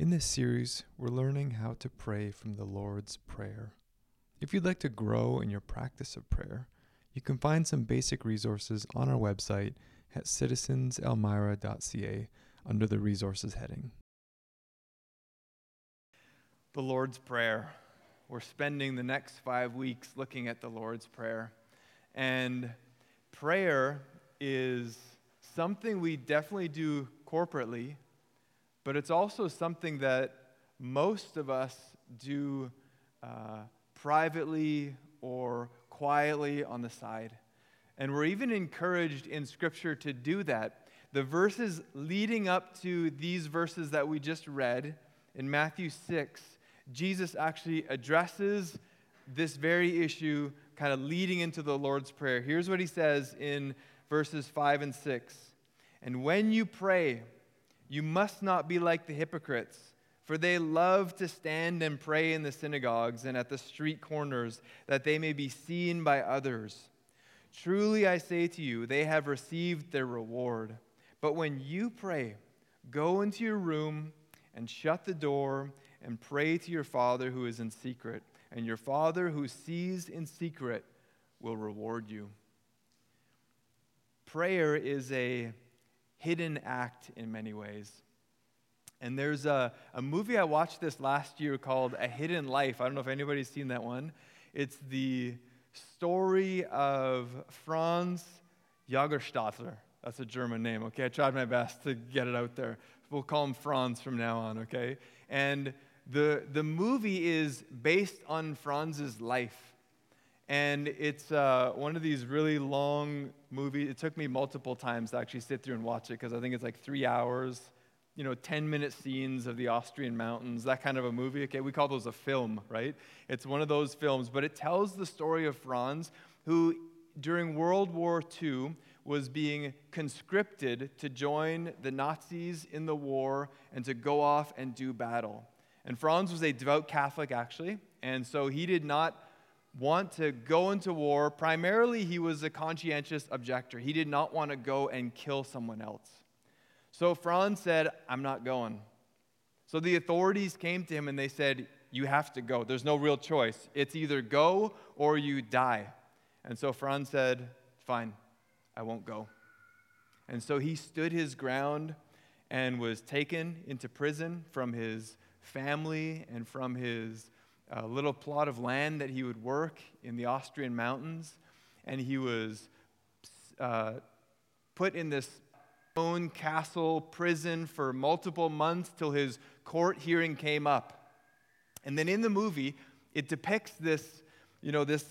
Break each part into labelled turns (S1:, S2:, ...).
S1: In this series, we're learning how to pray from the Lord's Prayer. If you'd like to grow in your practice of prayer, you can find some basic resources on our website at citizenselmira.ca under the resources heading.
S2: The Lord's Prayer. We're spending the next five weeks looking at the Lord's Prayer. And prayer is something we definitely do corporately, but it's also something that most of us do uh, privately or quietly on the side. And we're even encouraged in Scripture to do that. The verses leading up to these verses that we just read in Matthew 6, Jesus actually addresses this very issue, kind of leading into the Lord's Prayer. Here's what he says in verses 5 and 6 And when you pray, you must not be like the hypocrites, for they love to stand and pray in the synagogues and at the street corners, that they may be seen by others. Truly I say to you, they have received their reward. But when you pray, go into your room and shut the door and pray to your Father who is in secret, and your Father who sees in secret will reward you. Prayer is a hidden act in many ways. And there's a, a movie I watched this last year called A Hidden Life. I don't know if anybody's seen that one. It's the story of Franz Jagerstattler. That's a German name, okay? I tried my best to get it out there. We'll call him Franz from now on, okay? And the, the movie is based on Franz's life. And it's uh, one of these really long movies. It took me multiple times to actually sit through and watch it because I think it's like three hours, you know, 10 minute scenes of the Austrian mountains, that kind of a movie. Okay, we call those a film, right? It's one of those films, but it tells the story of Franz, who during World War II was being conscripted to join the Nazis in the war and to go off and do battle. And Franz was a devout Catholic, actually, and so he did not want to go into war. Primarily, he was a conscientious objector. He did not want to go and kill someone else. So Franz said, I'm not going. So the authorities came to him and they said, You have to go. There's no real choice. It's either go or you die. And so Franz said, Fine, I won't go. And so he stood his ground and was taken into prison from his family and from his uh, little plot of land that he would work in the Austrian mountains. And he was uh, put in this own castle prison for multiple months till his court hearing came up. And then in the movie, it depicts this, you know, this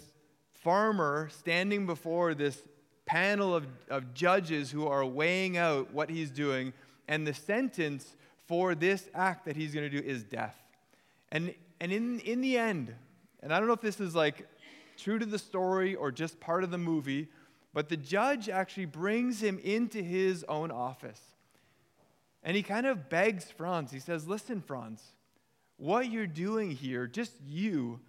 S2: farmer standing before this panel of, of judges who are weighing out what he's doing, and the sentence for this act that he's going to do is death. And, and in, in the end, and I don't know if this is like true to the story or just part of the movie, but the judge actually brings him into his own office. And he kind of begs Franz. He says, Listen, Franz, what you're doing here, just you,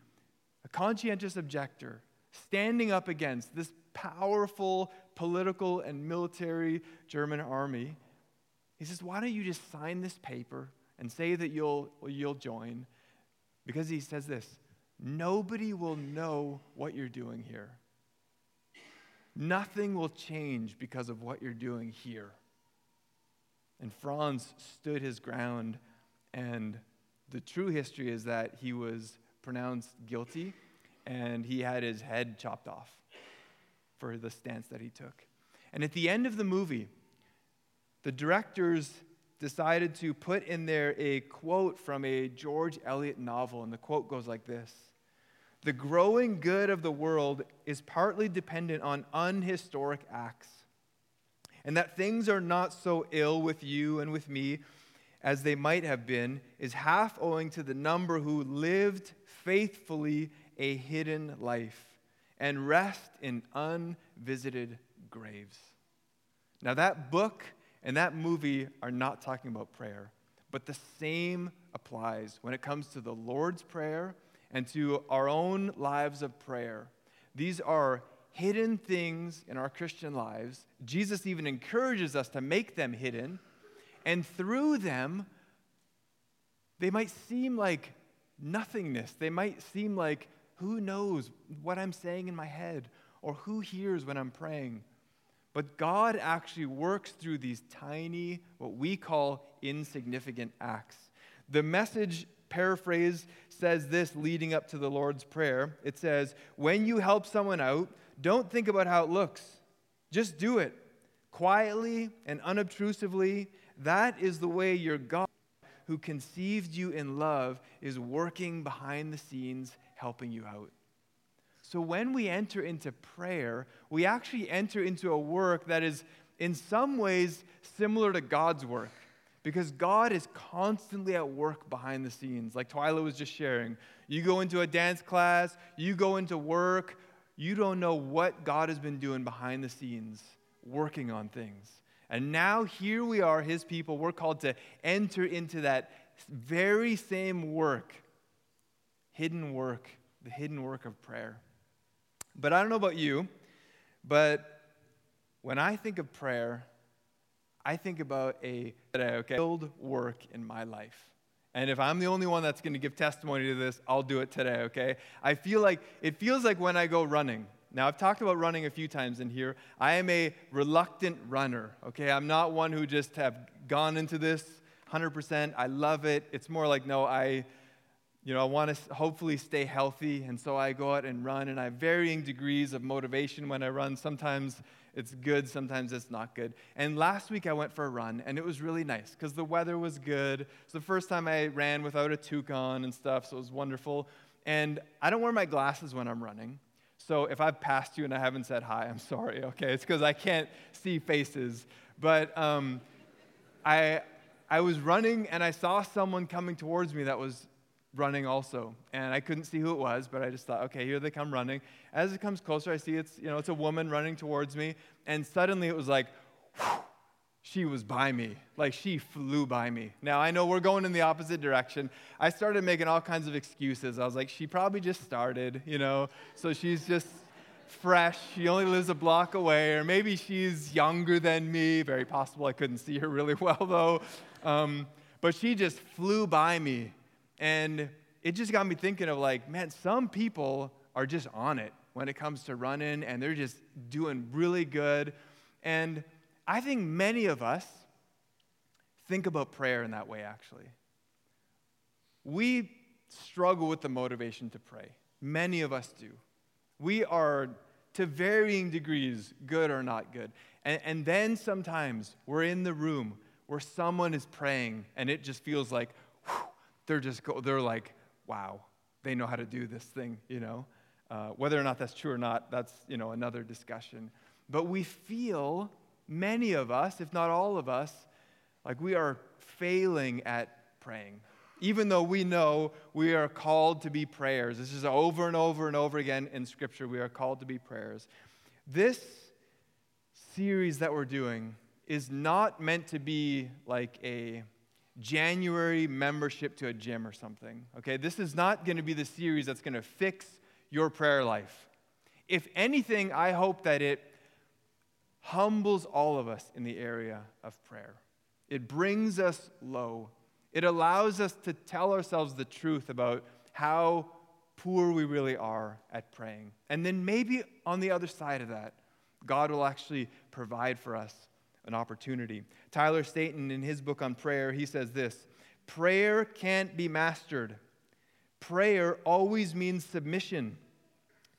S2: a conscientious objector, standing up against this powerful political and military German army. He says, Why don't you just sign this paper and say that you'll, you'll join? Because he says this nobody will know what you're doing here. Nothing will change because of what you're doing here. And Franz stood his ground, and the true history is that he was pronounced guilty and he had his head chopped off for the stance that he took. And at the end of the movie, the directors decided to put in there a quote from a George Eliot novel, and the quote goes like this The growing good of the world is partly dependent on unhistoric acts, and that things are not so ill with you and with me as they might have been is half owing to the number who lived faithfully a hidden life and rest in unvisited graves. Now, that book and that movie are not talking about prayer, but the same applies when it comes to the Lord's Prayer and to our own lives of prayer. These are hidden things in our Christian lives. Jesus even encourages us to make them hidden, and through them, they might seem like nothingness. They might seem like, who knows what I'm saying in my head, or who hears when I'm praying. But God actually works through these tiny, what we call insignificant acts. The message paraphrase says this leading up to the Lord's Prayer. It says, When you help someone out, don't think about how it looks. Just do it quietly and unobtrusively. That is the way your God, who conceived you in love, is working behind the scenes, helping you out. So when we enter into prayer, we actually enter into a work that is in some ways similar to God's work. Because God is constantly at work behind the scenes, like Twyla was just sharing. You go into a dance class, you go into work, you don't know what God has been doing behind the scenes, working on things. And now here we are, his people, we're called to enter into that very same work, hidden work, the hidden work of prayer. But I don't know about you, but when I think of prayer, I think about a filled work in my life. And if I'm the only one that's going to give testimony to this, I'll do it today, okay? I feel like it feels like when I go running. Now, I've talked about running a few times in here. I am a reluctant runner, okay? I'm not one who just have gone into this 100%. I love it. It's more like, no, I, you know, I want to hopefully stay healthy. And so I go out and run, and I have varying degrees of motivation when I run. Sometimes it's good, sometimes it's not good. And last week I went for a run, and it was really nice because the weather was good. It's the first time I ran without a toque on and stuff, so it was wonderful. And I don't wear my glasses when I'm running. So if I've passed you and I haven't said hi, I'm sorry, okay? It's because I can't see faces. But um, I, I was running and I saw someone coming towards me that was running also. And I couldn't see who it was, but I just thought, okay, here they come running. As it comes closer, I see it's, you know, it's a woman running towards me. And suddenly it was like, whew, she was by me. Like she flew by me. Now I know we're going in the opposite direction. I started making all kinds of excuses. I was like, she probably just started, you know, so she's just fresh. She only lives a block away, or maybe she's younger than me. Very possible. I couldn't see her really well though. Um, but she just flew by me and it just got me thinking of like, man, some people are just on it when it comes to running and they're just doing really good. And I think many of us think about prayer in that way, actually. We struggle with the motivation to pray. Many of us do. We are, to varying degrees, good or not good. And, and then sometimes we're in the room where someone is praying and it just feels like, they're just they're like, wow, they know how to do this thing, you know. Uh, whether or not that's true or not, that's you know another discussion. But we feel many of us, if not all of us, like we are failing at praying. Even though we know we are called to be prayers. This is over and over and over again in Scripture. We are called to be prayers. This series that we're doing is not meant to be like a January membership to a gym or something. Okay, this is not going to be the series that's going to fix your prayer life. If anything, I hope that it humbles all of us in the area of prayer. It brings us low. It allows us to tell ourselves the truth about how poor we really are at praying. And then maybe on the other side of that, God will actually provide for us an opportunity. Tyler Staton, in his book on prayer, he says this Prayer can't be mastered. Prayer always means submission.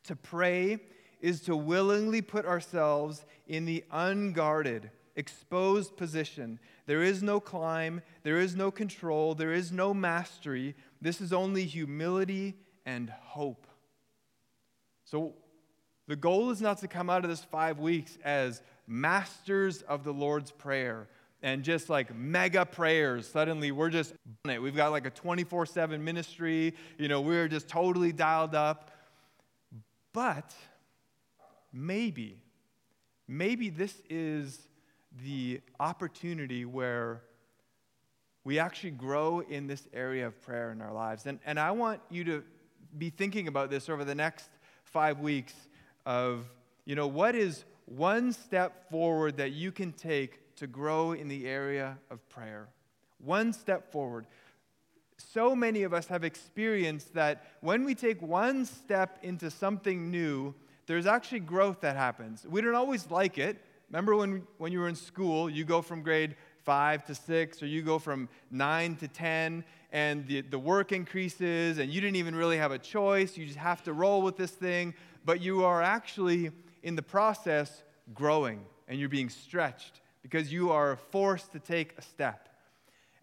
S2: To pray is to willingly put ourselves in the unguarded, exposed position. There is no climb, there is no control, there is no mastery. This is only humility and hope. So, the goal is not to come out of this five weeks as masters of the Lord's Prayer and just like mega prayers. Suddenly, we're just on it. We've got like a 24 7 ministry. You know, we're just totally dialed up. But maybe, maybe this is the opportunity where we actually grow in this area of prayer in our lives. And, and I want you to be thinking about this over the next five weeks of, you know, what is one step forward that you can take to grow in the area of prayer. One step forward. so many of us have experienced that when we take one step into something new, there's actually growth that happens. We don't always like it. Remember when, when you were in school, you go from grade five to six, or you go from nine to 10, and the, the work increases, and you didn't even really have a choice. You just have to roll with this thing, but you are actually in the process growing, and you're being stretched because you are forced to take a step.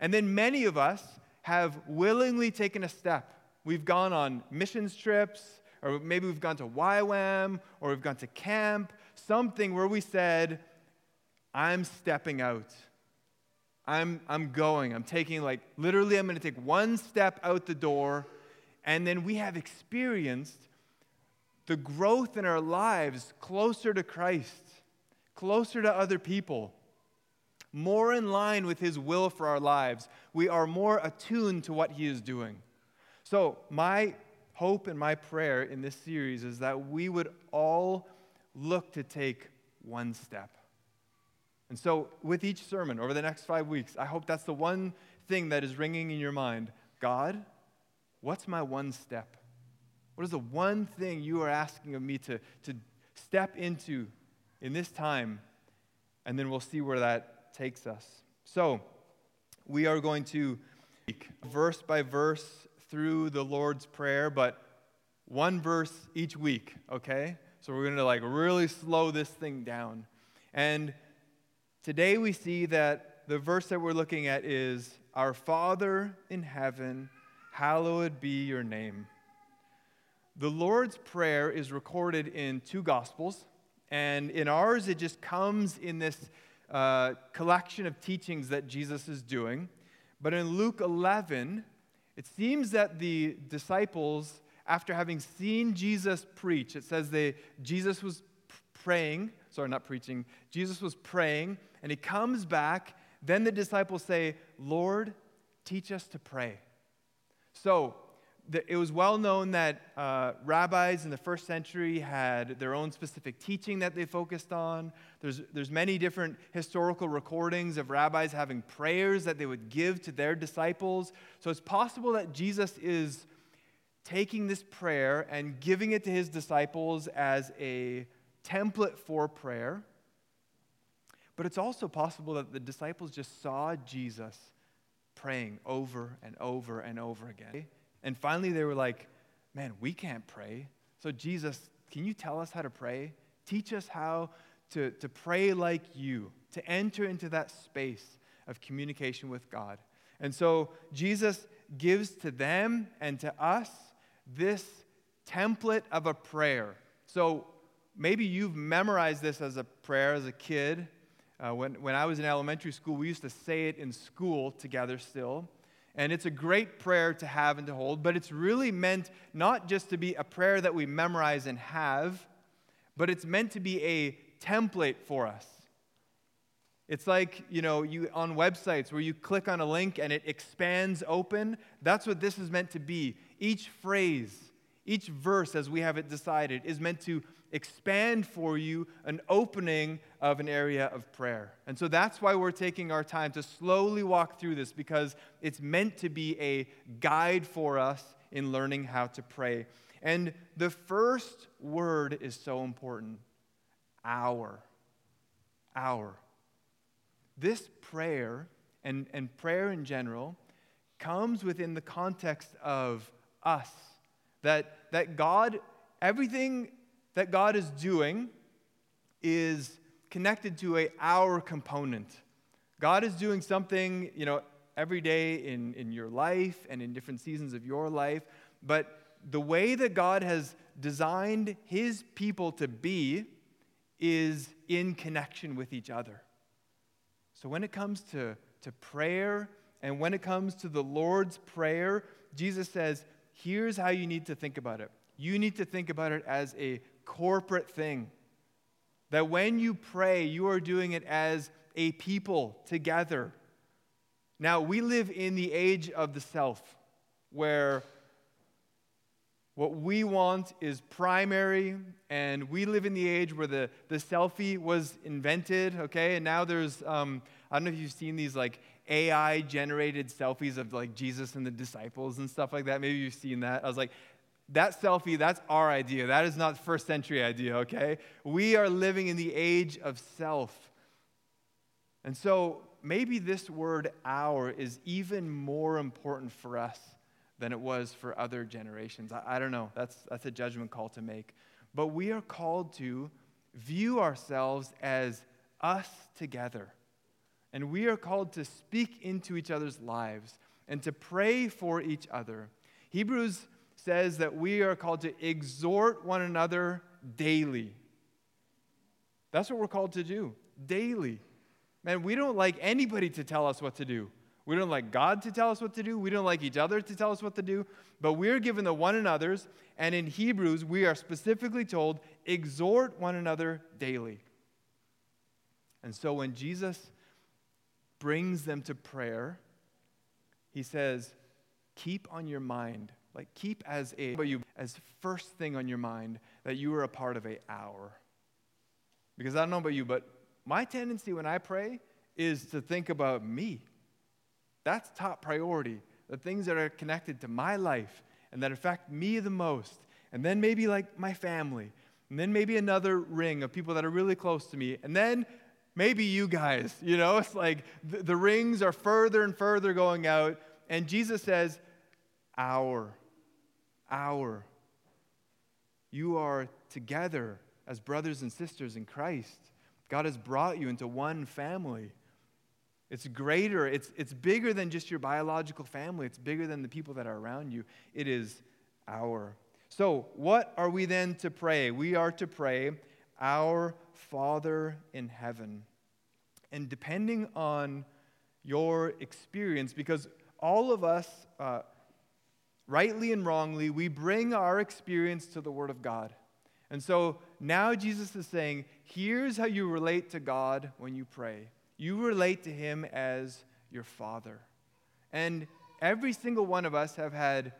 S2: And then many of us have willingly taken a step. We've gone on missions trips, or maybe we've gone to YWAM, or we've gone to camp, something where we said, I'm stepping out. I'm, I'm going. I'm taking, like, literally, I'm going to take one step out the door. And then we have experienced the growth in our lives closer to Christ, closer to other people, more in line with His will for our lives. We are more attuned to what He is doing. So, my hope and my prayer in this series is that we would all look to take one step. And so, with each sermon over the next five weeks, I hope that's the one thing that is ringing in your mind God, what's my one step? What is the one thing you are asking of me to, to step into in this time? And then we'll see where that takes us. So, we are going to verse by verse through the Lord's Prayer, but one verse each week, okay? So we're going to like really slow this thing down. And today we see that the verse that we're looking at is Our Father in heaven, hallowed be your name. The Lord's Prayer is recorded in two Gospels, and in ours it just comes in this uh, collection of teachings that Jesus is doing. But in Luke 11, it seems that the disciples, after having seen Jesus preach, it says they, Jesus was praying, sorry, not preaching, Jesus was praying, and he comes back. Then the disciples say, Lord, teach us to pray. So, it was well known that uh, rabbis in the first century had their own specific teaching that they focused on. There's, there's many different historical recordings of rabbis having prayers that they would give to their disciples. So it's possible that Jesus is taking this prayer and giving it to his disciples as a template for prayer. But it's also possible that the disciples just saw Jesus praying over and over and over again. And finally, they were like, man, we can't pray. So, Jesus, can you tell us how to pray? Teach us how to, to pray like you, to enter into that space of communication with God. And so, Jesus gives to them and to us this template of a prayer. So, maybe you've memorized this as a prayer as a kid. Uh, when, when I was in elementary school, we used to say it in school together still. And it's a great prayer to have and to hold, but it's really meant not just to be a prayer that we memorize and have, but it's meant to be a template for us. It's like, you know, you on websites where you click on a link and it expands open. That's what this is meant to be. Each phrase, each verse, as we have it decided, is meant to expand for you an opening of an area of prayer. And so that's why we're taking our time to slowly walk through this because it's meant to be a guide for us in learning how to pray. And the first word is so important our. Our. This prayer and, and prayer in general comes within the context of us. That, that God, everything that God is doing is connected to a our component. God is doing something, you know, every day in, in your life and in different seasons of your life, but the way that God has designed his people to be is in connection with each other. So when it comes to, to prayer and when it comes to the Lord's Prayer, Jesus says, here's how you need to think about it. You need to think about it as a corporate thing. That when you pray, you are doing it as a people together. Now, we live in the age of the self, where what we want is primary, and we live in the age where the, the selfie was invented, okay? And now there's, um, I don't know if you've seen these like AI generated selfies of like Jesus and the disciples and stuff like that. Maybe you've seen that. I was like, that selfie, that's our idea. That is not first century idea, okay? We are living in the age of self. And so maybe this word our is even more important for us than it was for other generations. I, I don't know. That's, that's a judgment call to make. But we are called to view ourselves as us together. And we are called to speak into each other's lives and to pray for each other. Hebrews says that we are called to exhort one another daily. That's what we're called to do daily. Man, we don't like anybody to tell us what to do. We don't like God to tell us what to do. We don't like each other to tell us what to do. But we're given the one another's. And in Hebrews, we are specifically told, exhort one another daily. And so when Jesus brings them to prayer, he says, keep on your mind, like keep as a you as first thing on your mind that you are a part of a hour. Because I don't know about you, but my tendency when I pray is to think about me. That's top priority. The things that are connected to my life and that affect me the most. And then maybe like my family. And then maybe another ring of people that are really close to me. And then maybe you guys. You know, it's like the, the rings are further and further going out. And Jesus says, Our, our. You are together as brothers and sisters in Christ. God has brought you into one family. It's greater, it's, it's bigger than just your biological family, it's bigger than the people that are around you. It is our. So, what are we then to pray? We are to pray, Our Father in heaven. And depending on your experience, because all of us, uh, rightly and wrongly, we bring our experience to the Word of God. And so now Jesus is saying, here's how you relate to God when you pray. You relate to Him as your Father. And every single one of us have had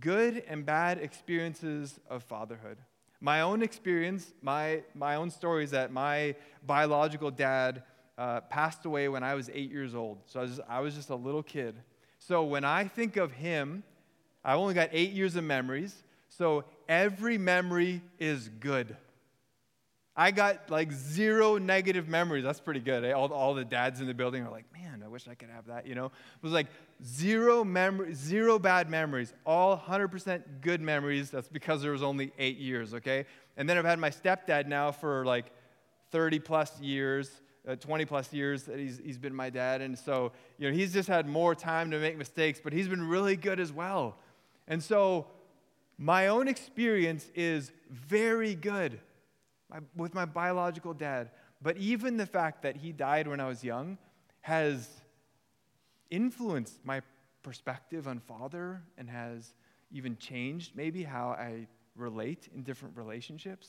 S2: good and bad experiences of fatherhood. My own experience, my, my own story is that my biological dad uh, passed away when I was eight years old. So I was, I was just a little kid. So when I think of him, I've only got eight years of memories. So every memory is good. I got like zero negative memories. That's pretty good. Eh? All, all the dads in the building are like, man, I wish I could have that, you know? It was like zero memory, zero bad memories, all 100% good memories. That's because there was only eight years, okay? And then I've had my stepdad now for like 30 plus years, uh, 20 plus years that he's, he's been my dad. And so, you know, he's just had more time to make mistakes, but he's been really good as well. And so my own experience is very good with my biological dad. But even the fact that he died when I was young has influenced my perspective on father and has even changed maybe how I relate in different relationships.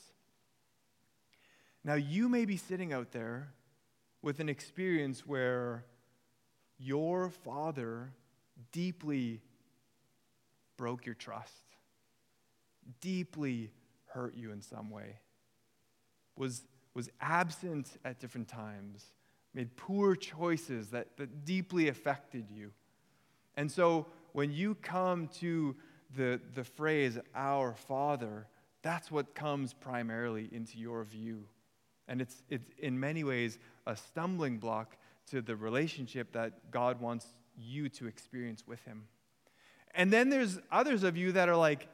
S2: Now, you may be sitting out there with an experience where your father deeply broke your trust, deeply hurt you in some way was, was absent at different times, made poor choices that, that deeply affected you. And so when you come to the, the phrase, our Father, that's what comes primarily into your view. And it's, it's in many ways a stumbling block to the relationship that God wants you to experience with Him. And then there's others of you that are like,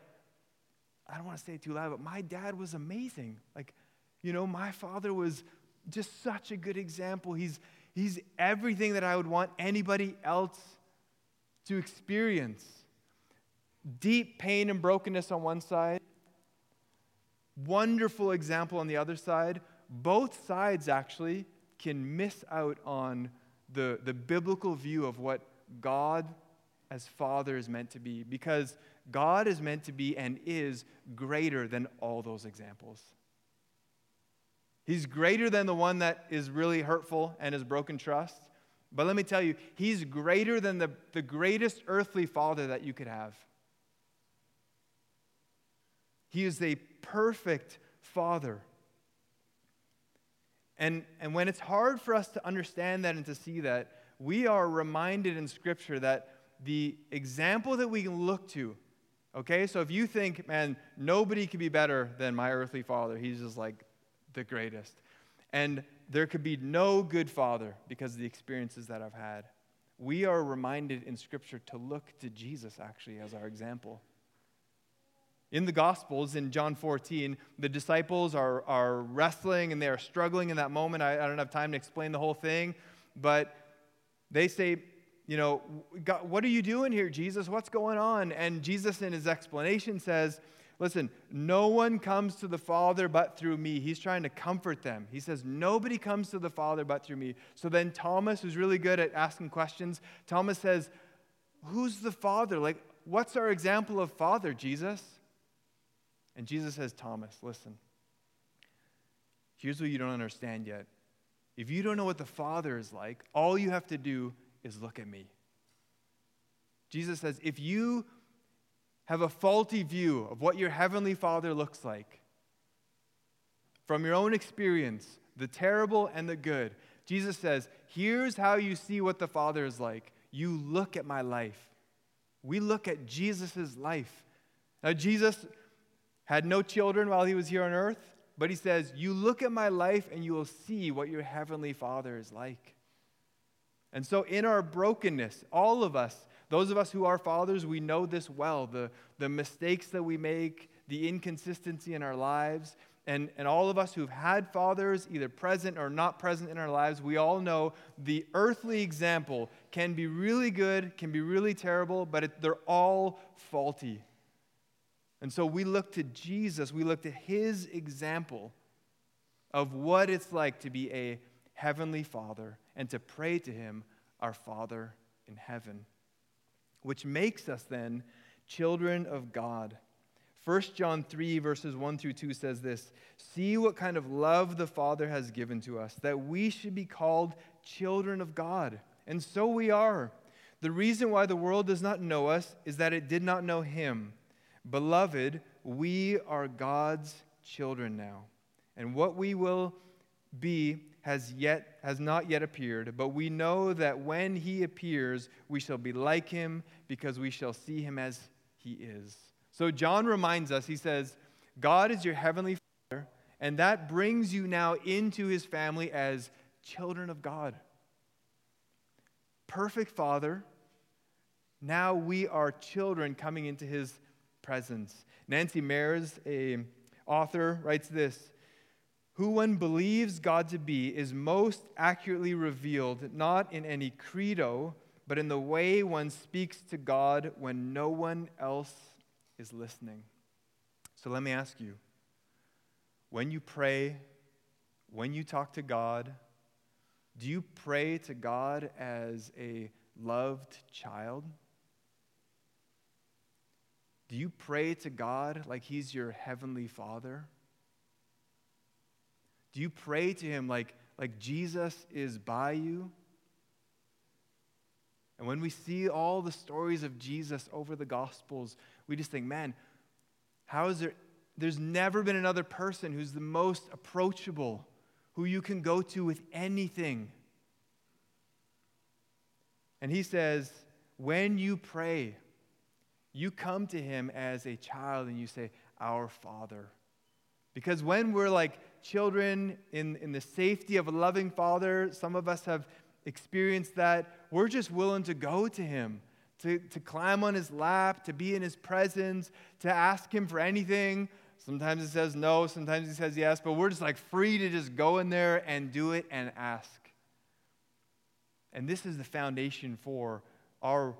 S2: I don't want to say it too loud, but my dad was amazing. Like, you know, my father was just such a good example. He's, he's everything that I would want anybody else to experience. Deep pain and brokenness on one side, wonderful example on the other side. Both sides actually can miss out on the, the biblical view of what God as Father is meant to be because God is meant to be and is greater than all those examples. He's greater than the one that is really hurtful and has broken trust. But let me tell you, he's greater than the, the greatest earthly father that you could have. He is a perfect father. And, and when it's hard for us to understand that and to see that, we are reminded in Scripture that the example that we can look to, okay? So if you think, man, nobody could be better than my earthly father, he's just like the greatest. And there could be no good father because of the experiences that I've had. We are reminded in Scripture to look to Jesus actually as our example. In the Gospels, in John 14, the disciples are, are wrestling and they are struggling in that moment. I, I don't have time to explain the whole thing, but they say, You know, God, what are you doing here, Jesus? What's going on? And Jesus, in his explanation, says, Listen, no one comes to the Father but through me. He's trying to comfort them. He says, Nobody comes to the Father but through me. So then Thomas, who's really good at asking questions, Thomas says, Who's the Father? Like, what's our example of Father, Jesus? And Jesus says, Thomas, listen. Here's what you don't understand yet. If you don't know what the Father is like, all you have to do is look at me. Jesus says, if you have a faulty view of what your heavenly Father looks like, from your own experience, the terrible and the good, Jesus says, here's how you see what the Father is like. You look at my life. We look at Jesus' life. Now, Jesus had no children while he was here on earth, but he says, You look at my life and you will see what your heavenly Father is like. And so, in our brokenness, all of us, those of us who are fathers, we know this well the, the mistakes that we make, the inconsistency in our lives. And, and all of us who've had fathers, either present or not present in our lives, we all know the earthly example can be really good, can be really terrible, but it, they're all faulty. And so we look to Jesus, we look to his example of what it's like to be a heavenly father and to pray to him, our Father in heaven which makes us then children of God. 1 John 3, verses 1 through 2 says this See what kind of love the Father has given to us, that we should be called children of God. And so we are. The reason why the world does not know us is that it did not know Him. Beloved, we are God's children now. And what we will be has yet has not yet appeared, but we know that when he appears, we shall be like him because we shall see him as he is. So John reminds us, he says, God is your heavenly Father, and that brings you now into his family as children of God. Perfect Father, now we are children coming into his presence. Nancy Mairs, a author, writes this who one believes God to be is most accurately revealed not in any credo, but in the way one speaks to God when no one else is listening. So let me ask you when you pray, when you talk to God, do you pray to God as a loved child? Do you pray to God like He's your heavenly Father? Do you pray to him like, like Jesus is by you? And when we see all the stories of Jesus over the Gospels, we just think, man, how is there? There's never been another person who's the most approachable, who you can go to with anything. And he says, when you pray, you come to him as a child and you say, Our Father. Because when we're like children in, in the safety of a loving father, some of us have experienced that. We're just willing to go to him, to, to climb on his lap, to be in his presence, to ask him for anything. Sometimes he says no, sometimes he says yes, but we're just like free to just go in there and do it and ask. And this is the foundation for our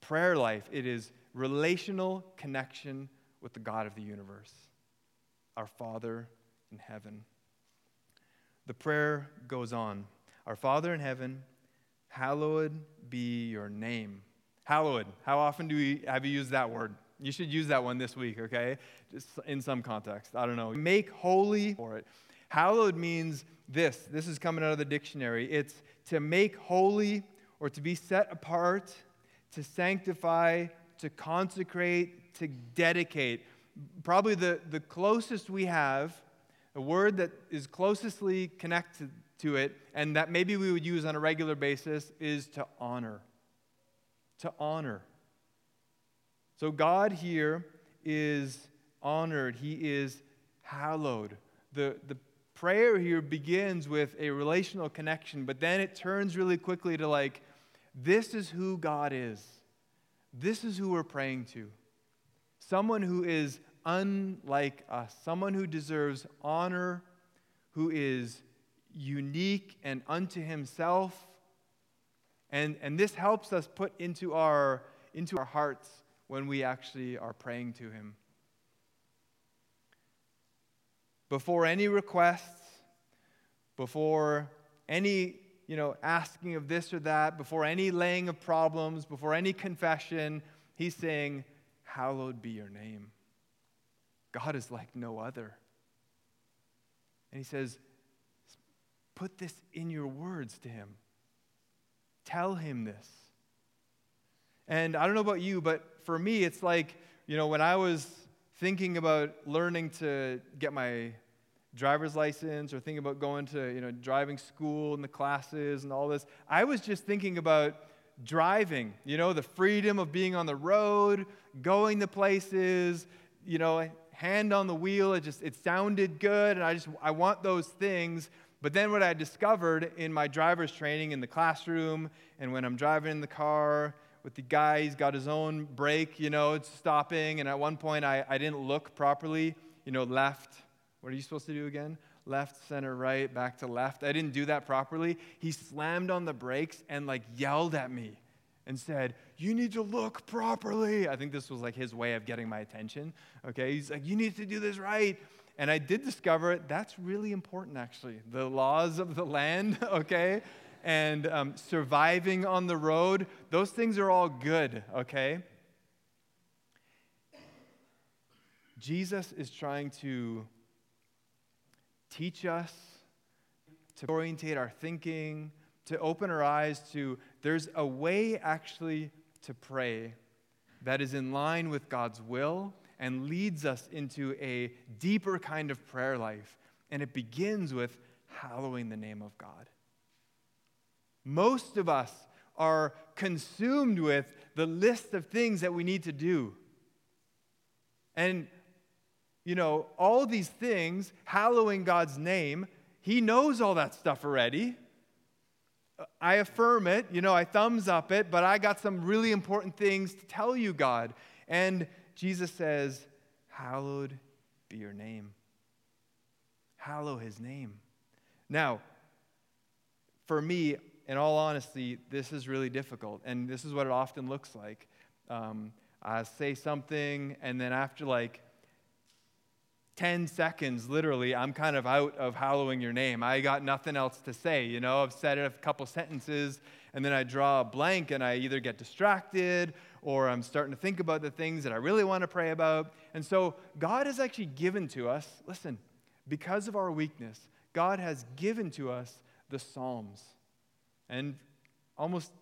S2: prayer life it is relational connection with the God of the universe our Father in heaven. The prayer goes on Our Father in heaven, hallowed be your name. Hallowed. How often do we have you used that word? You should use that one this week, okay? Just in some context. I don't know. Make holy for it. Hallowed means this. This is coming out of the dictionary. It's to make holy or to be set apart, to sanctify, to consecrate, to dedicate probably the, the closest we have, a word that is closestly connected to it, and that maybe we would use on a regular basis, is to honor. To honor. So God here is honored, He is hallowed. The, the prayer here begins with a relational connection, but then it turns really quickly to like, this is who God is. This is who we're praying to. Someone who is unlike us, someone who deserves honor, who is unique and unto himself. And, and this helps us put into our, into our hearts when we actually are praying to him. Before any requests, before any you know, asking of this or that, before any laying of problems, before any confession, he's saying, Hallowed be your name. God is like no other. And he says, Put this in your words to him. Tell him this. And I don't know about you, but for me, it's like, you know, when I was thinking about learning to get my driver's license or thinking about going to, you know, driving school and the classes and all this, I was just thinking about driving, you know, the freedom of being on the road, going to places, you know, hand on the wheel. It just, it sounded good. And I just, I want those things. But then what I discovered in my driver's training in the classroom and when I'm driving in the car with the guy, he's got his own brake, you know, it's stopping. And at one point I, I didn't look properly, you know, left. What are you supposed to do again? Left, center, right, back to left. I didn't do that properly. He slammed on the brakes and like yelled at me and said, You need to look properly. I think this was like his way of getting my attention. Okay, he's like, You need to do this right. And I did discover that's really important, actually. The laws of the land, okay? And um, surviving on the road, those things are all good, okay? Jesus is trying to teach us, to orientate our thinking, to open our eyes to there's a way actually to pray that is in line with God's will and leads us into a deeper kind of prayer life. And it begins with hallowing the name of God. Most of us are consumed with the list of things that we need to do. And, you know, all these things, hallowing God's name, He knows all that stuff already. I affirm it, you know, I thumbs up it, but I got some really important things to tell you, God. And Jesus says, Hallowed be your name. Hallow his name. Now, for me, in all honesty, this is really difficult, and this is what it often looks like. Um, I say something, and then after like 10 seconds, literally, I'm kind of out of hallowing your name. I got nothing else to say. You know, I've said a couple sentences, and then I draw a blank, and I either get distracted or I'm starting to think about the things that I really want to pray about. And so, God has actually given to us, listen, because of our weakness, God has given to us the Psalms. And almost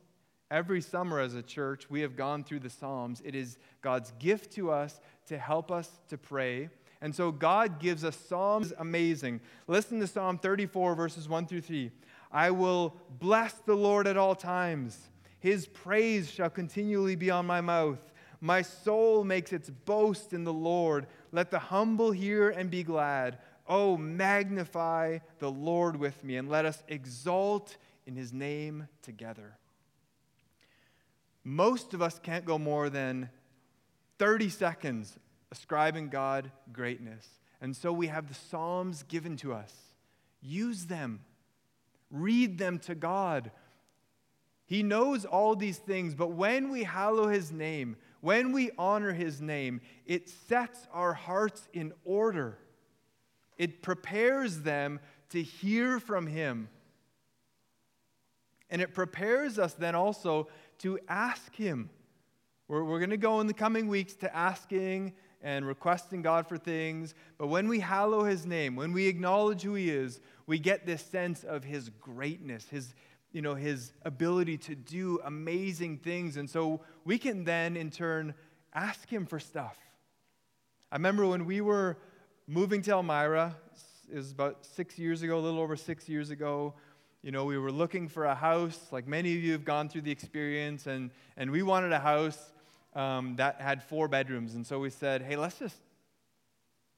S2: every summer as a church, we have gone through the Psalms. It is God's gift to us to help us to pray and so God gives us Psalms amazing. Listen to Psalm 34, verses 1 through 3. I will bless the Lord at all times. His praise shall continually be on my mouth. My soul makes its boast in the Lord. Let the humble hear and be glad. Oh, magnify the Lord with me, and let us exalt in his name together. Most of us can't go more than 30 seconds ascribing God greatness. And so we have the Psalms given to us. Use them, read them to God. He knows all these things, but when we hallow His name, when we honor His name, it sets our hearts in order. It prepares them to hear from Him. And it prepares us then also to ask Him. We're, we're going to go in the coming weeks to asking and requesting God for things. But when we hallow his name, when we acknowledge who he is, we get this sense of his greatness, his, you know, his ability to do amazing things. And so we can then, in turn, ask him for stuff. I remember when we were moving to Elmira, it was about six years ago, a little over six years ago. you know, we were looking for a house, like many of you have gone through the experience, and, and we wanted a house um, that had four bedrooms. And so we said, hey, let's just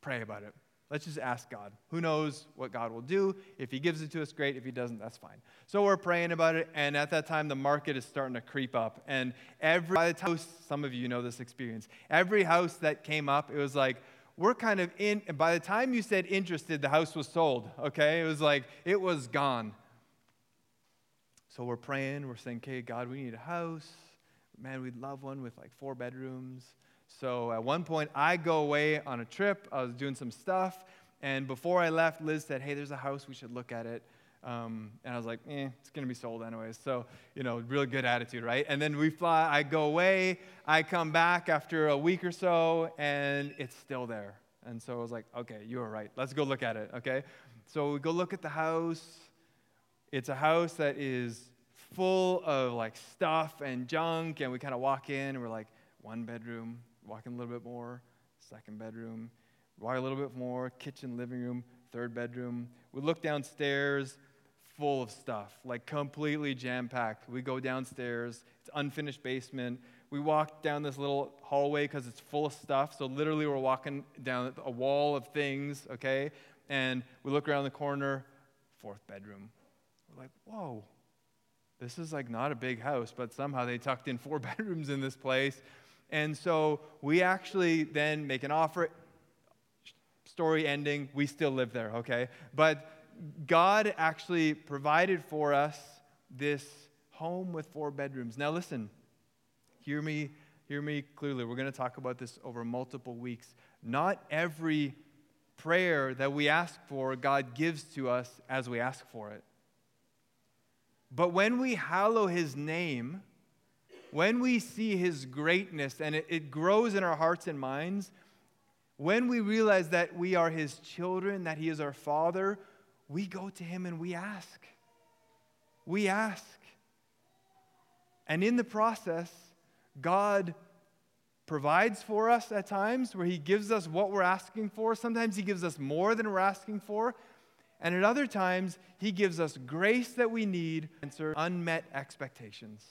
S2: pray about it. Let's just ask God. Who knows what God will do? If He gives it to us, great. If He doesn't, that's fine. So we're praying about it, and at that time, the market is starting to creep up. And every by the time, some of you know this experience. Every house that came up, it was like, we're kind of in. And By the time you said interested, the house was sold. Okay, it was like it was gone. So we're praying. We're saying, "Okay, God, we need a house. Man, we'd love one with like four bedrooms." So at one point, I go away on a trip. I was doing some stuff. And before I left, Liz said, Hey, there's a house. We should look at it. Um, and I was like, eh, it's going to be sold anyways. So, you know, real good attitude, right? And then we fly, I go away, I come back after a week or so, and it's still there. And so I was like, okay, you were right. Let's go look at it, okay? So we go look at the house. It's a house that is full of like stuff and junk, and we kind of walk in, and we're like, one bedroom, walking a little bit more, second bedroom, walk a little bit more, kitchen, living room, third bedroom. We look downstairs, full of stuff, like completely jam packed. We go downstairs, it's unfinished basement. We walk down this little hallway because it's full of stuff. So literally, we're walking down a wall of things, okay? And we look around the corner, fourth bedroom. We're like, whoa, this is like not a big house, but somehow they tucked in four bedrooms in this place. And so we actually then make an offer. Story ending, we still live there, okay? But God actually provided for us this home with four bedrooms. Now listen, hear me, hear me clearly. We're going to talk about this over multiple weeks. Not every prayer that we ask for, God gives to us as we ask for it. But when we hallow his name, when we see his greatness and it, it, grows in our hearts and minds, when we realize that we are his children, that he is our father, we go to him and we ask. We ask. And in the process, God provides for us at times where he gives us what we're asking for. Sometimes he gives us more than we're asking for. And at other times, he gives us grace that we need to answer unmet expectations.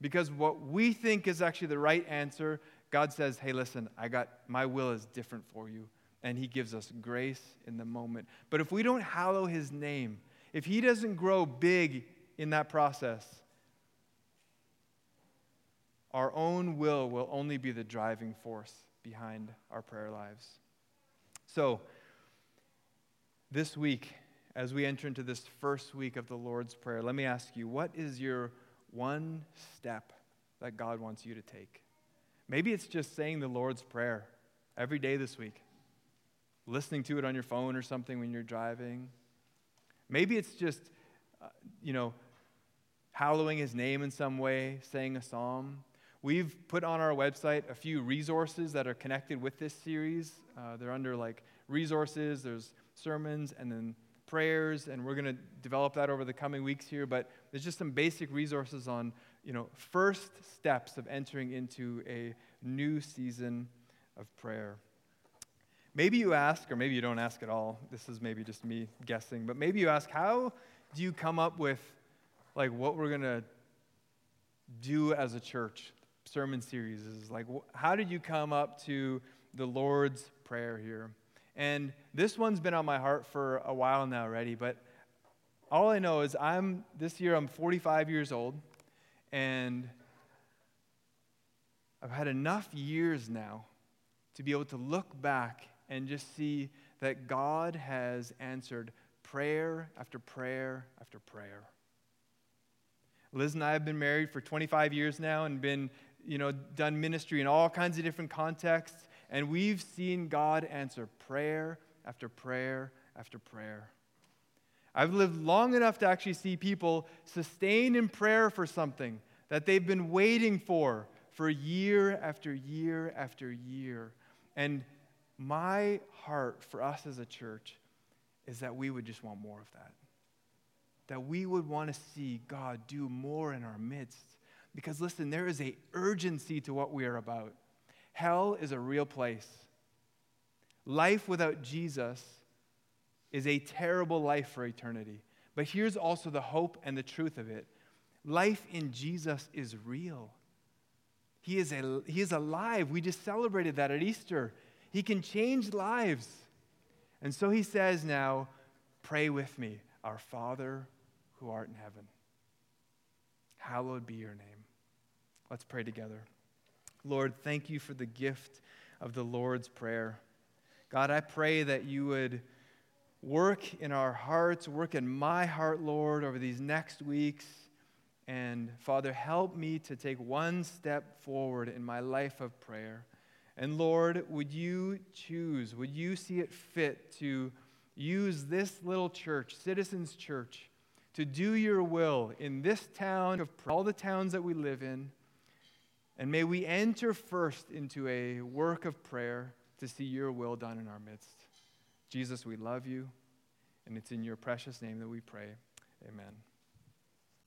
S2: Because what we think is actually the right answer, God says, hey, listen, I got my will is different for you. And he gives us grace in the moment. But if we don't hallow his name, if he doesn't grow big in that process, our own will will only be the driving force behind our prayer lives. So, this week, as we enter into this first week of the Lord's Prayer, let me ask you what is your one step that God wants you to take. Maybe it's just saying the Lord's Prayer every day this week, listening to it on your phone or something when you're driving. Maybe it's just, uh, you know, hallowing his name in some way, saying a psalm. We've put on our website a few resources that are connected with this series. Uh, they're under like resources, there's sermons, and then prayers, and we're going to develop that over the coming weeks here. But there's just some basic resources on, you know, first steps of entering into a new season of prayer. Maybe you ask, or maybe you don't ask at all. This is maybe just me guessing, but maybe you ask, how do you come up with like what we're going to do as a church? Sermon series is like, how did you come up to the Lord's Prayer here? And this one's been on my heart for a while now already, but all I know is I'm this year I'm 45 years old and I've had enough years now to be able to look back and just see that God has answered prayer after prayer after prayer. Liz and I have been married for 25 years now and been, you know, done ministry in all kinds of different contexts. And we've seen God answer prayer after prayer after prayer. I've lived long enough to actually see people sustained in prayer for something that they've been waiting for for year after year after year. And my heart for us as a church is that we would just want more of that. That we would want to see God do more in our midst. Because listen, there is a urgency to what we are about. Hell is a real place. Life without Jesus is a terrible life for eternity. But here's also the hope and the truth of it life in Jesus is real. He is, a, he is alive. We just celebrated that at Easter. He can change lives. And so he says now, pray with me, our Father who art in heaven. Hallowed be your name. Let's pray together. Lord, thank you for the gift of the Lord's Prayer. God, I pray that you would work in our hearts, work in my heart, Lord, over these next weeks. And Father, help me to take one step forward in my life of prayer. And Lord, would you choose, would you see it fit to use this little church, Citizens Church, to do your will in this town, of all the towns that we live in. And may we enter first into a work of prayer to see your will done in our midst. Jesus, we love you, and it's in your precious name that we pray. Amen.